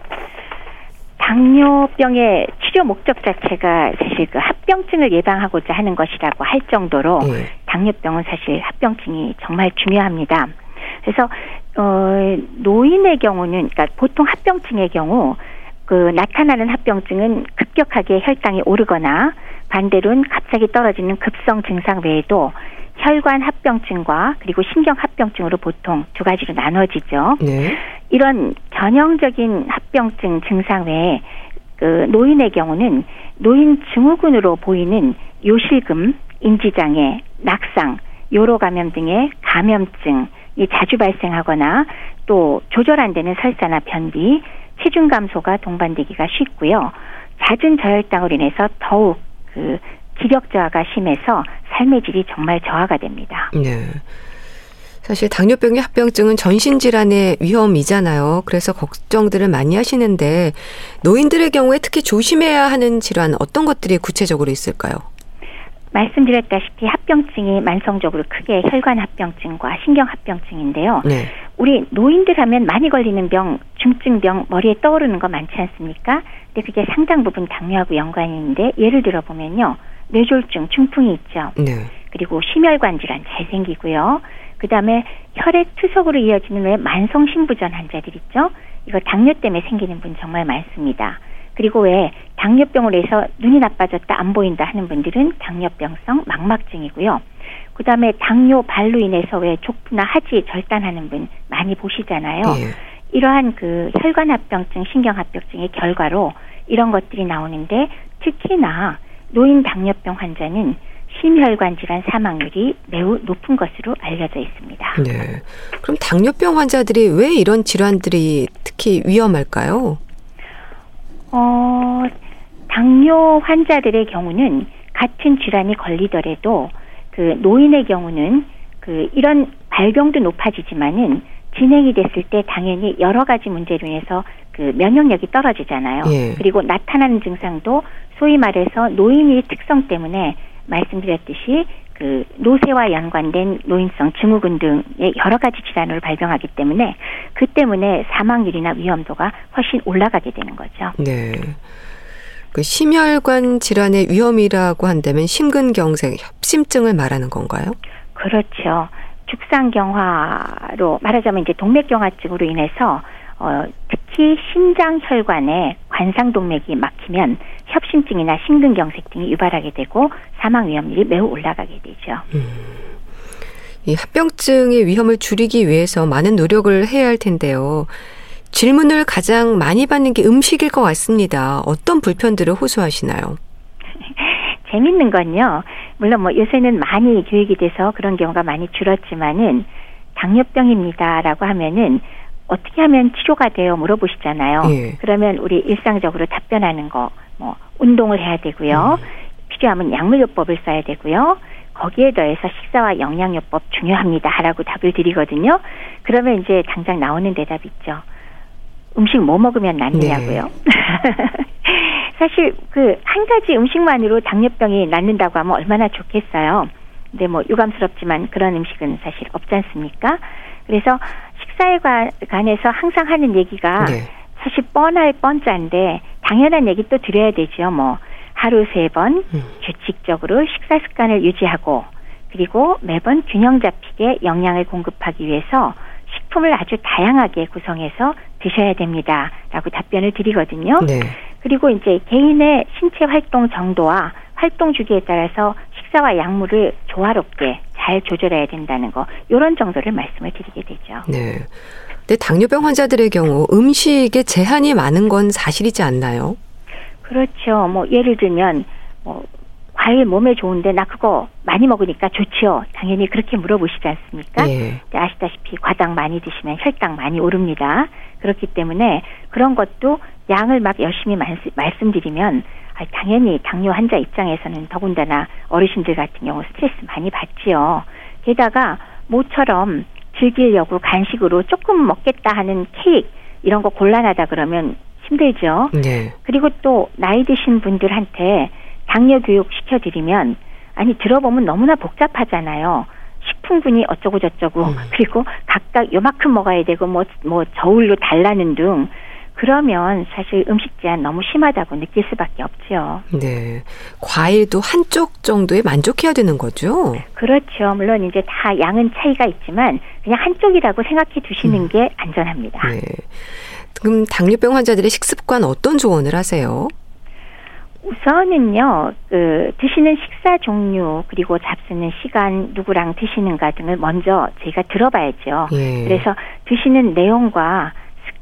당뇨병의 치료 목적 자체가 사실 그 합병증을 예방하고자 하는 것이라고 할 정도로 네. 당뇨병은 사실 합병증이 정말 중요합니다. 그래서 어 노인의 경우는 그러니까 보통 합병증의 경우 그 나타나는 합병증은 급격하게 혈당이 오르거나 반대로는 갑자기 떨어지는 급성 증상 외에도 혈관 합병증과 그리고 신경 합병증으로 보통 두 가지로 나눠지죠. 네. 이런 전형적인 합병증 증상 외에 그 노인의 경우는 노인 증후군으로 보이는 요실금, 인지장애, 낙상, 요로 감염 등의 감염증이 자주 발생하거나 또 조절 안 되는 설사나 변비, 체중 감소가 동반되기가 쉽고요. 잦은 저혈당으로 인해서 더욱 그 기력 저하가 심해서 삶의 질이 정말 저하가 됩니다. 네. 사실 당뇨병의 합병증은 전신 질환의 위험이잖아요. 그래서 걱정들을 많이 하시는데 노인들의 경우에 특히 조심해야 하는 질환 어떤 것들이 구체적으로 있을까요? 말씀드렸다시피 합병증이 만성적으로 크게 혈관 합병증과 신경 합병증인데요. 네. 우리 노인들 하면 많이 걸리는 병, 중증병 머리에 떠오르는 거 많지 않습니까? 근데 그게 상당 부분 당뇨하고 연관이 있는데 예를 들어 보면요. 뇌졸중, 중풍이 있죠. 네. 그리고 심혈관 질환 잘 생기고요. 그 다음에 혈액 투석으로 이어지는 왜 만성 신부전 환자들 있죠? 이거 당뇨 때문에 생기는 분 정말 많습니다. 그리고 왜 당뇨병으로 해서 눈이 나빠졌다 안 보인다 하는 분들은 당뇨병성 망막증이고요. 그 다음에 당뇨 발로 인해서 왜 족부나 하지 절단하는 분 많이 보시잖아요. 네. 이러한 그 혈관 합병증, 신경 합병증의 결과로 이런 것들이 나오는데 특히나 노인 당뇨병 환자는 심혈관 질환 사망률이 매우 높은 것으로 알려져 있습니다. 네. 그럼 당뇨병 환자들이 왜 이런 질환들이 특히 위험할까요? 어, 당뇨 환자들의 경우는 같은 질환이 걸리더라도 그 노인의 경우는 그 이런 발병도 높아지지만은 진행이 됐을 때 당연히 여러 가지 문제로 인해서 그 면역력이 떨어지잖아요. 예. 그리고 나타나는 증상도 소위 말해서 노인의 특성 때문에 말씀드렸듯이 그 노쇠와 연관된 노인성 증후군 등의 여러 가지 질환을 발병하기 때문에 그 때문에 사망률이나 위험도가 훨씬 올라가게 되는 거죠. 네. 그 심혈관 질환의 위험이라고 한다면 심근경색, 협심증을 말하는 건가요? 그렇죠. 죽상경화로 말하자면 이제 동맥경화증으로 인해서 어, 특히 심장혈관에 관상동맥이 막히면 협심증이나 심근경색 등이 유발하게 되고 사망 위험률이 매우 올라가게 되죠. 음. 이 합병증의 위험을 줄이기 위해서 많은 노력을 해야 할 텐데요. 질문을 가장 많이 받는 게 음식일 것 같습니다. 어떤 불편들을 호소하시나요? [LAUGHS] 재밌는 건요. 물론 뭐 요새는 많이 교육이 돼서 그런 경우가 많이 줄었지만은 당뇨병입니다라고 하면은 어떻게 하면 치료가 돼요? 물어보시잖아요. 예. 그러면 우리 일상적으로 답변하는 거, 뭐, 운동을 해야 되고요. 음. 필요하면 약물요법을 써야 되고요. 거기에 더해서 식사와 영양요법 중요합니다. 라고 답을 드리거든요. 그러면 이제 당장 나오는 대답 있죠. 음식 뭐 먹으면 낫느냐고요. 네. [LAUGHS] 사실 그 한 가지 음식만으로 당뇨병이 낫는다고 하면 얼마나 좋겠어요. 근데 뭐 유감스럽지만 그런 음식은 사실 없지 않습니까? 그래서 식사에 관해서 항상 하는 얘기가 네. 사실 뻔할 뻔짠데 당연한 얘기 또 드려야 되죠. 뭐 하루 세번 음. 규칙적으로 식사 습관을 유지하고 그리고 매번 균형 잡히게 영양을 공급하기 위해서 식품을 아주 다양하게 구성해서 드셔야 됩니다. 라고 답변을 드리거든요. 네. 그리고 이제 개인의 신체 활동 정도와 활동 주기에 따라서 식사와 약물을 조화롭게 잘 조절해야 된다는 거 이런 정도를 말씀을 드리게 되죠. 네. 근데 당뇨병 환자들의 경우 음식에 제한이 많은 건 사실이지 않나요? 그렇죠. 뭐 예를 들면 뭐 과일 몸에 좋은데 나 그거 많이 먹으니까 좋지요. 당연히 그렇게 물어보시지 않습니까? 예. 아시다시피 과당 많이 드시면 혈당 많이 오릅니다. 그렇기 때문에 그런 것도 양을 막 열심히 말씀드리면 아, 당연히 당뇨 환자 입장에서는 더군다나 어르신들 같은 경우 스트레스 많이 받지요. 게다가 모처럼 즐기려고 간식으로 조금 먹겠다 하는 케이크 이런 거 곤란하다 그러면 힘들죠. 네. 그리고 또 나이 드신 분들한테 당뇨 교육 시켜드리면 아니 들어보면 너무나 복잡하잖아요. 식품군이 어쩌고 저쩌고 음. 그리고 각각 요만큼 먹어야 되고 뭐뭐 뭐 저울로 달라는 등 그러면 사실 음식 제한 너무 심하다고 느낄 수밖에 없죠. 네. 과일도 한쪽 정도에 만족해야 되는 거죠? 그렇죠. 물론 이제 다 양은 차이가 있지만 그냥 한쪽이라고 생각해 두시는 음. 게 안전합니다. 네. 그럼 당뇨병 환자들의 식습관 어떤 조언을 하세요? 우선은요, 그, 드시는 식사 종류, 그리고 잡수는 시간, 누구랑 드시는가 등을 먼저 저희가 들어봐야죠. 예. 그래서 드시는 내용과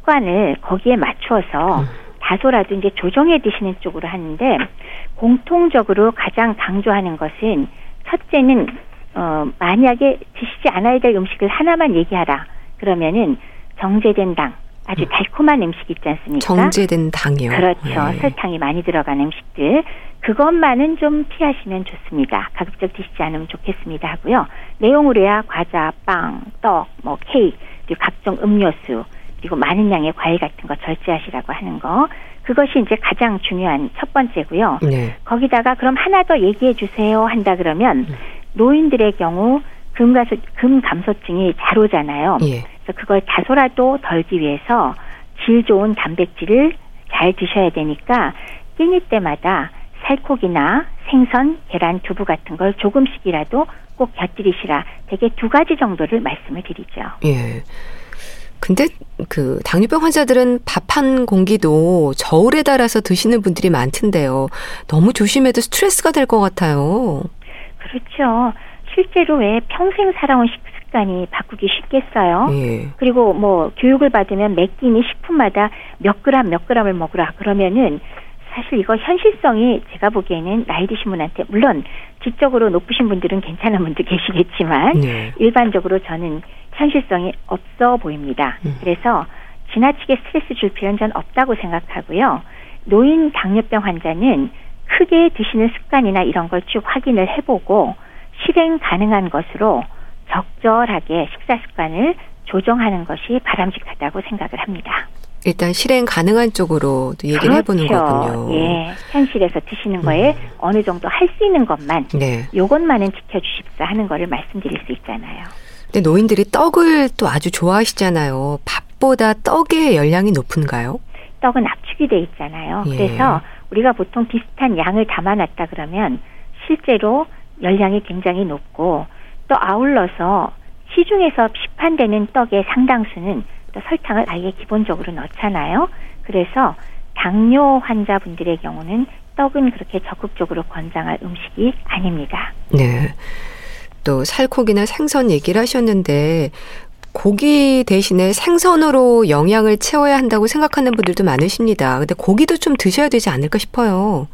습관을 거기에 맞추어서 음. 다소라도 이제 조정해 드시는 쪽으로 하는데, 공통적으로 가장 강조하는 것은, 첫째는, 어, 만약에 드시지 않아야 될 음식을 하나만 얘기하라. 그러면은 정제된 당, 아주 음. 달콤한 음식 있지 않습니까? 정제된 당이요. 그렇죠. 네. 설탕이 많이 들어간 음식들. 그것만은 좀 피하시면 좋습니다. 가급적 드시지 않으면 좋겠습니다 하고요. 내용으로야 과자, 빵, 떡, 뭐 케이크, 그리고 각종 음료수, 그리고 많은 양의 과일 같은 거 절제하시라고 하는 거. 그것이 이제 가장 중요한 첫 번째고요. 네. 거기다가 그럼 하나 더 얘기해 주세요 한다 그러면 네. 노인들의 경우 금감소, 금감소증이 잘 오잖아요. 예. 그래서 그걸 다소라도 덜기 위해서 질 좋은 단백질을 잘 드셔야 되니까 끼니 때마다 살코기나 생선, 계란, 두부 같은 걸 조금씩이라도 꼭 곁들이시라. 대개 두 가지 정도를 말씀을 드리죠. 예. 근데 그 당뇨병 환자들은 밥 한 공기도 저울에 따라서 드시는 분들이 많던데요. 너무 조심해도 스트레스가 될 것 같아요. 그렇죠. 실제로 왜 평생 살아온 식습관이 바꾸기 쉽겠어요. 예. 그리고 뭐 교육을 받으면 매 끼니 식품마다 몇 그램 몇 그램을 먹으라 그러면은 사실 이거 현실성이 제가 보기에는 나이 드신 분한테 물론 지적으로 높으신 분들은 괜찮은 분도 [LAUGHS] 계시겠지만 네. 일반적으로 저는 현실성이 없어 보입니다. 음. 그래서 지나치게 스트레스 줄 필요는 전 없다고 생각하고요. 노인 당뇨병 환자는 크게 드시는 습관이나 이런 걸 쭉 확인을 해보고 실행 가능한 것으로 적절하게 식사 습관을 조정하는 것이 바람직하다고 생각을 합니다. 일단 실행 가능한 쪽으로 얘기를 그렇죠. 해보는 거군요. 예, 현실에서 드시는 거에 음. 어느 정도 할 수 있는 것만, 네. 요것만은 지켜주십사 하는 거를 말씀드릴 수 있잖아요. 근데 노인들이 떡을 또 아주 좋아하시잖아요. 밥보다 떡의 열량이 높은가요? 떡은 압축이 돼 있잖아요. 예. 그래서 우리가 보통 비슷한 양을 담아놨다 그러면 실제로 열량이 굉장히 높고 또 아울러서 시중에서 시판되는 떡의 상당수는 또 설탕을 아예 기본적으로 넣잖아요. 그래서 당뇨 환자분들의 경우는 떡은 그렇게 적극적으로 권장할 음식이 아닙니다. 네. 또 살코기나 생선 얘기를 하셨는데 고기 대신에 생선으로 영양을 채워야 한다고 생각하는 분들도 많으십니다. 근데 고기도 좀 드셔야 되지 않을까 싶어요.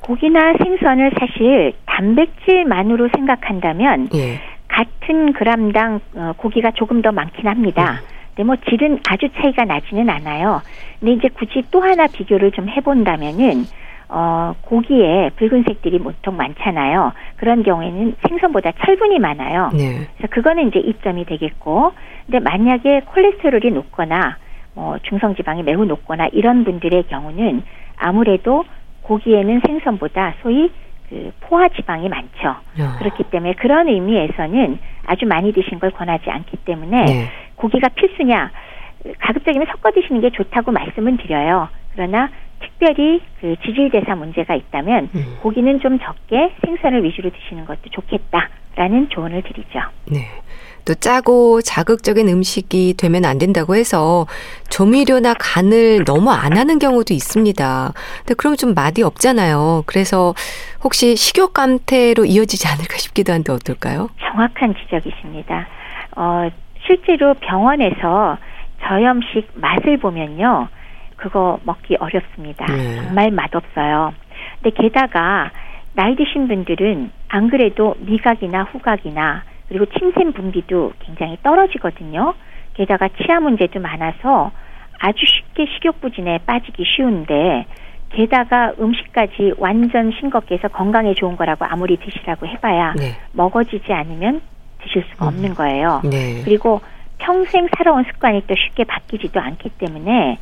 고기나 생선을 사실 단백질만으로 생각한다면 예. 같은 그람당 어, 고기가 조금 더 많긴 합니다. 음. 근데 뭐 질은 아주 차이가 나지는 않아요. 근데 이제 굳이 또 하나 비교를 좀 해본다면은 어, 고기에 붉은색들이 보통 많잖아요. 그런 경우에는 생선보다 철분이 많아요. 네. 그래서 그거는 이제 이점이 되겠고, 근데 만약에 콜레스테롤이 높거나 뭐 중성지방이 매우 높거나 이런 분들의 경우는 아무래도 고기에는 생선보다 소위 그 포화 지방이 많죠. 야. 그렇기 때문에 그런 의미에서는 아주 많이 드신 걸 권하지 않기 때문에 네. 고기가 필수냐 가급적이면 섞어 드시는 게 좋다고 말씀은 드려요. 그러나 특별히 그 지질대사 문제가 있다면 음. 고기는 좀 적게 생선을 위주로 드시는 것도 좋겠다라는 조언을 드리죠. 네. 또 짜고 자극적인 음식이 되면 안 된다고 해서 조미료나 간을 너무 안 하는 경우도 있습니다. 근데 그럼 좀 맛이 없잖아요. 그래서 혹시 식욕 감퇴로 이어지지 않을까 싶기도 한데 어떨까요? 정확한 지적이십니다. 어, 실제로 병원에서 저염식 맛을 보면요. 그거 먹기 어렵습니다. 네. 정말 맛없어요. 근데 게다가 나이 드신 분들은 안 그래도 미각이나 후각이나 그리고 침샘 분비도 굉장히 떨어지거든요. 게다가 치아 문제도 많아서 아주 쉽게 식욕부진에 빠지기 쉬운데 게다가 음식까지 완전 싱겁게 해서 건강에 좋은 거라고 아무리 드시라고 해봐야 네. 먹어지지 않으면 드실 수가 음. 없는 거예요. 네. 그리고 평생 살아온 습관이 또 쉽게 바뀌지도 않기 때문에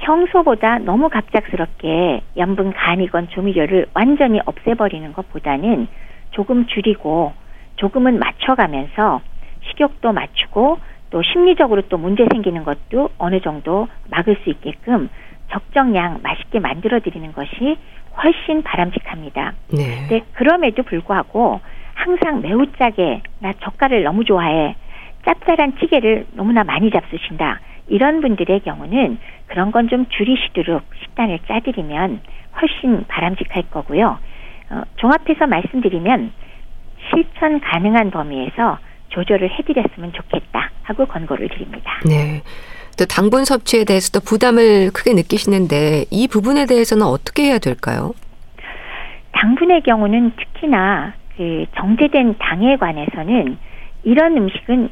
평소보다 너무 갑작스럽게 염분 간이건 조미료를 완전히 없애버리는 것보다는 조금 줄이고 조금은 맞춰가면서 식욕도 맞추고 또 심리적으로 또 문제 생기는 것도 어느 정도 막을 수 있게끔 적정량 맛있게 만들어 드리는 것이 훨씬 바람직합니다. 네. 근데 그럼에도 불구하고 항상 매우 짜게 나 젓갈을 너무 좋아해 짭짤한 찌개를 너무나 많이 잡수신다. 이런 분들의 경우는 그런 건 좀 줄이시도록 식단을 짜드리면 훨씬 바람직할 거고요. 어, 종합해서 말씀드리면 실천 가능한 범위에서 조절을 해드렸으면 좋겠다 하고 권고를 드립니다. 네. 또 당분 섭취에 대해서도 부담을 크게 느끼시는데 이 부분에 대해서는 어떻게 해야 될까요? 당분의 경우는 특히나 그 정제된 당에 관해서는 이런 음식은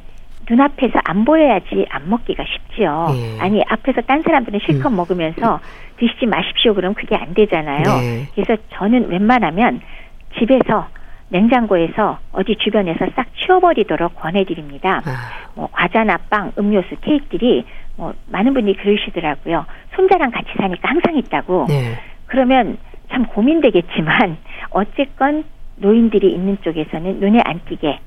눈앞에서 안 보여야지 안 먹기가 쉽지요. 네. 아니 앞에서 딴 사람들은 실컷 음. 먹으면서 드시지 마십시오. 그럼 그게 안 되잖아요. 네. 그래서 저는 웬만하면 집에서 냉장고에서 어디 주변에서 싹 치워버리도록 권해드립니다. 아. 뭐 과자나 빵, 음료수, 케이크들이 뭐 많은 분이 그러시더라고요. 손자랑 같이 사니까 항상 있다고. 네. 그러면 참 고민되겠지만 [LAUGHS] 어쨌건 노인들이 있는 쪽에서는 눈에 안 띄게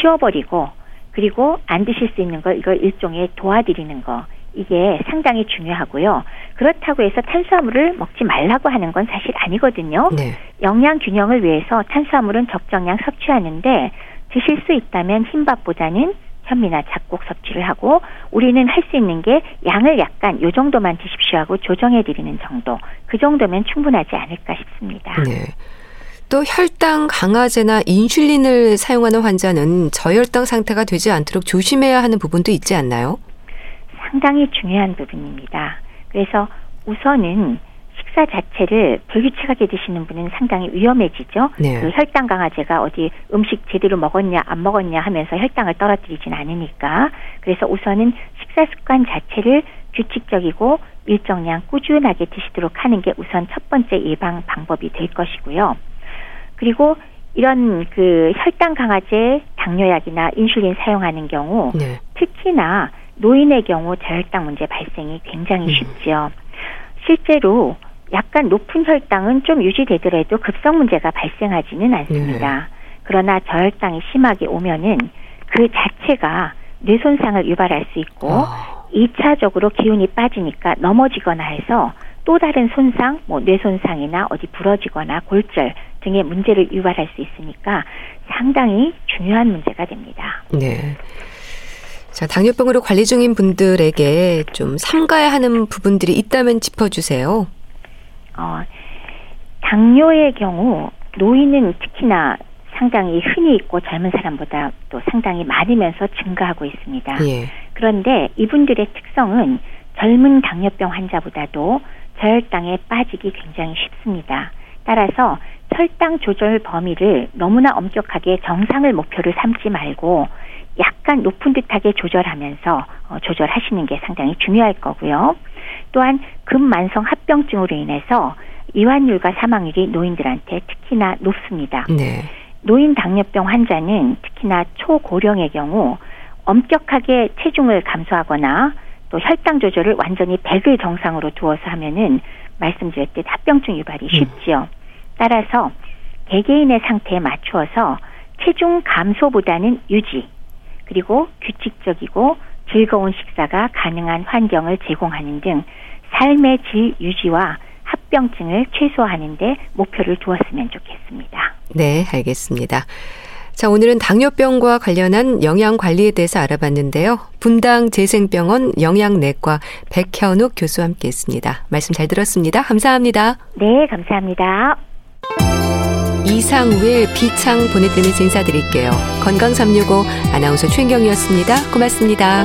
치워버리고 그리고 안 드실 수 있는 걸 이걸 일종의 도와드리는 거 이게 상당히 중요하고요. 그렇다고 해서 탄수화물을 먹지 말라고 하는 건 사실 아니거든요. 네. 영양 균형을 위해서 탄수화물은 적정량 섭취하는데 드실 수 있다면 흰밥보다는 현미나 잡곡 섭취를 하고 우리는 할 수 있는 게 양을 약간 요 정도만 드십시오 하고 조정해 드리는 정도. 그 정도면 충분하지 않을까 싶습니다. 네. 또 혈당 강화제나 인슐린을 사용하는 환자는 저혈당 상태가 되지 않도록 조심해야 하는 부분도 있지 않나요? 상당히 중요한 부분입니다. 그래서 우선은 식사 자체를 불규칙하게 드시는 분은 상당히 위험해지죠. 네. 그 혈당 강화제가 어디 음식 제대로 먹었냐 안 먹었냐 하면서 혈당을 떨어뜨리진 않으니까 그래서 우선은 식사 습관 자체를 규칙적이고 일정량 꾸준하게 드시도록 하는 게 우선 첫 번째 예방 방법이 될 것이고요. 그리고 이런 그 혈당 강화제 당뇨약이나 인슐린 사용하는 경우 네. 특히나 노인의 경우 저혈당 문제 발생이 굉장히 음. 쉽죠. 실제로 약간 높은 혈당은 좀 유지되더라도 급성 문제가 발생하지는 않습니다. 네. 그러나 저혈당이 심하게 오면은 그 자체가 뇌 손상을 유발할 수 있고 아. 2차적으로 기운이 빠지니까 넘어지거나 해서 또 다른 손상, 뭐 뇌 손상이나 어디 부러지거나 골절 등의 문제를 유발할 수 있으니까 상당히 중요한 문제가 됩니다. 네. 자, 당뇨병으로 관리 중인 분들에게 좀 삼가야 하는 부분들이 있다면 짚어주세요. 어, 당뇨의 경우 노인은 특히나 상당히 흔히 있고 젊은 사람보다 또 상당히 많으면서 증가하고 있습니다. 예. 그런데 이분들의 특성은 젊은 당뇨병 환자보다도 저혈당에 빠지기 굉장히 쉽습니다. 따라서 혈당 조절 범위를 너무나 엄격하게 정상을 목표를 삼지 말고 약간 높은 듯하게 조절하면서 어, 조절하시는 게 상당히 중요할 거고요. 또한 급만성 합병증으로 인해서 이완율과 사망률이 노인들한테 특히나 높습니다. 네. 노인 당뇨병 환자는 특히나 초고령의 경우 엄격하게 체중을 감소하거나 또 혈당 조절을 완전히 100을 정상으로 두어서 하면은 말씀드렸듯 합병증 유발이 음. 쉽지요. 따라서 개개인의 상태에 맞추어서 체중 감소보다는 유지 그리고 규칙적이고 즐거운 식사가 가능한 환경을 제공하는 등 삶의 질 유지와 합병증을 최소화하는 데 목표를 두었으면 좋겠습니다. 네, 알겠습니다. 자, 오늘은 당뇨병과 관련한 영양 관리에 대해서 알아봤는데요. 분당 재생병원 영양내과 백현욱 교수와 함께 했습니다. 말씀 잘 들었습니다. 감사합니다. 네, 감사합니다. 이상우의 비창 보내드리면서 인사드릴게요. 건강365 아나운서 최인경이었습니다. 고맙습니다.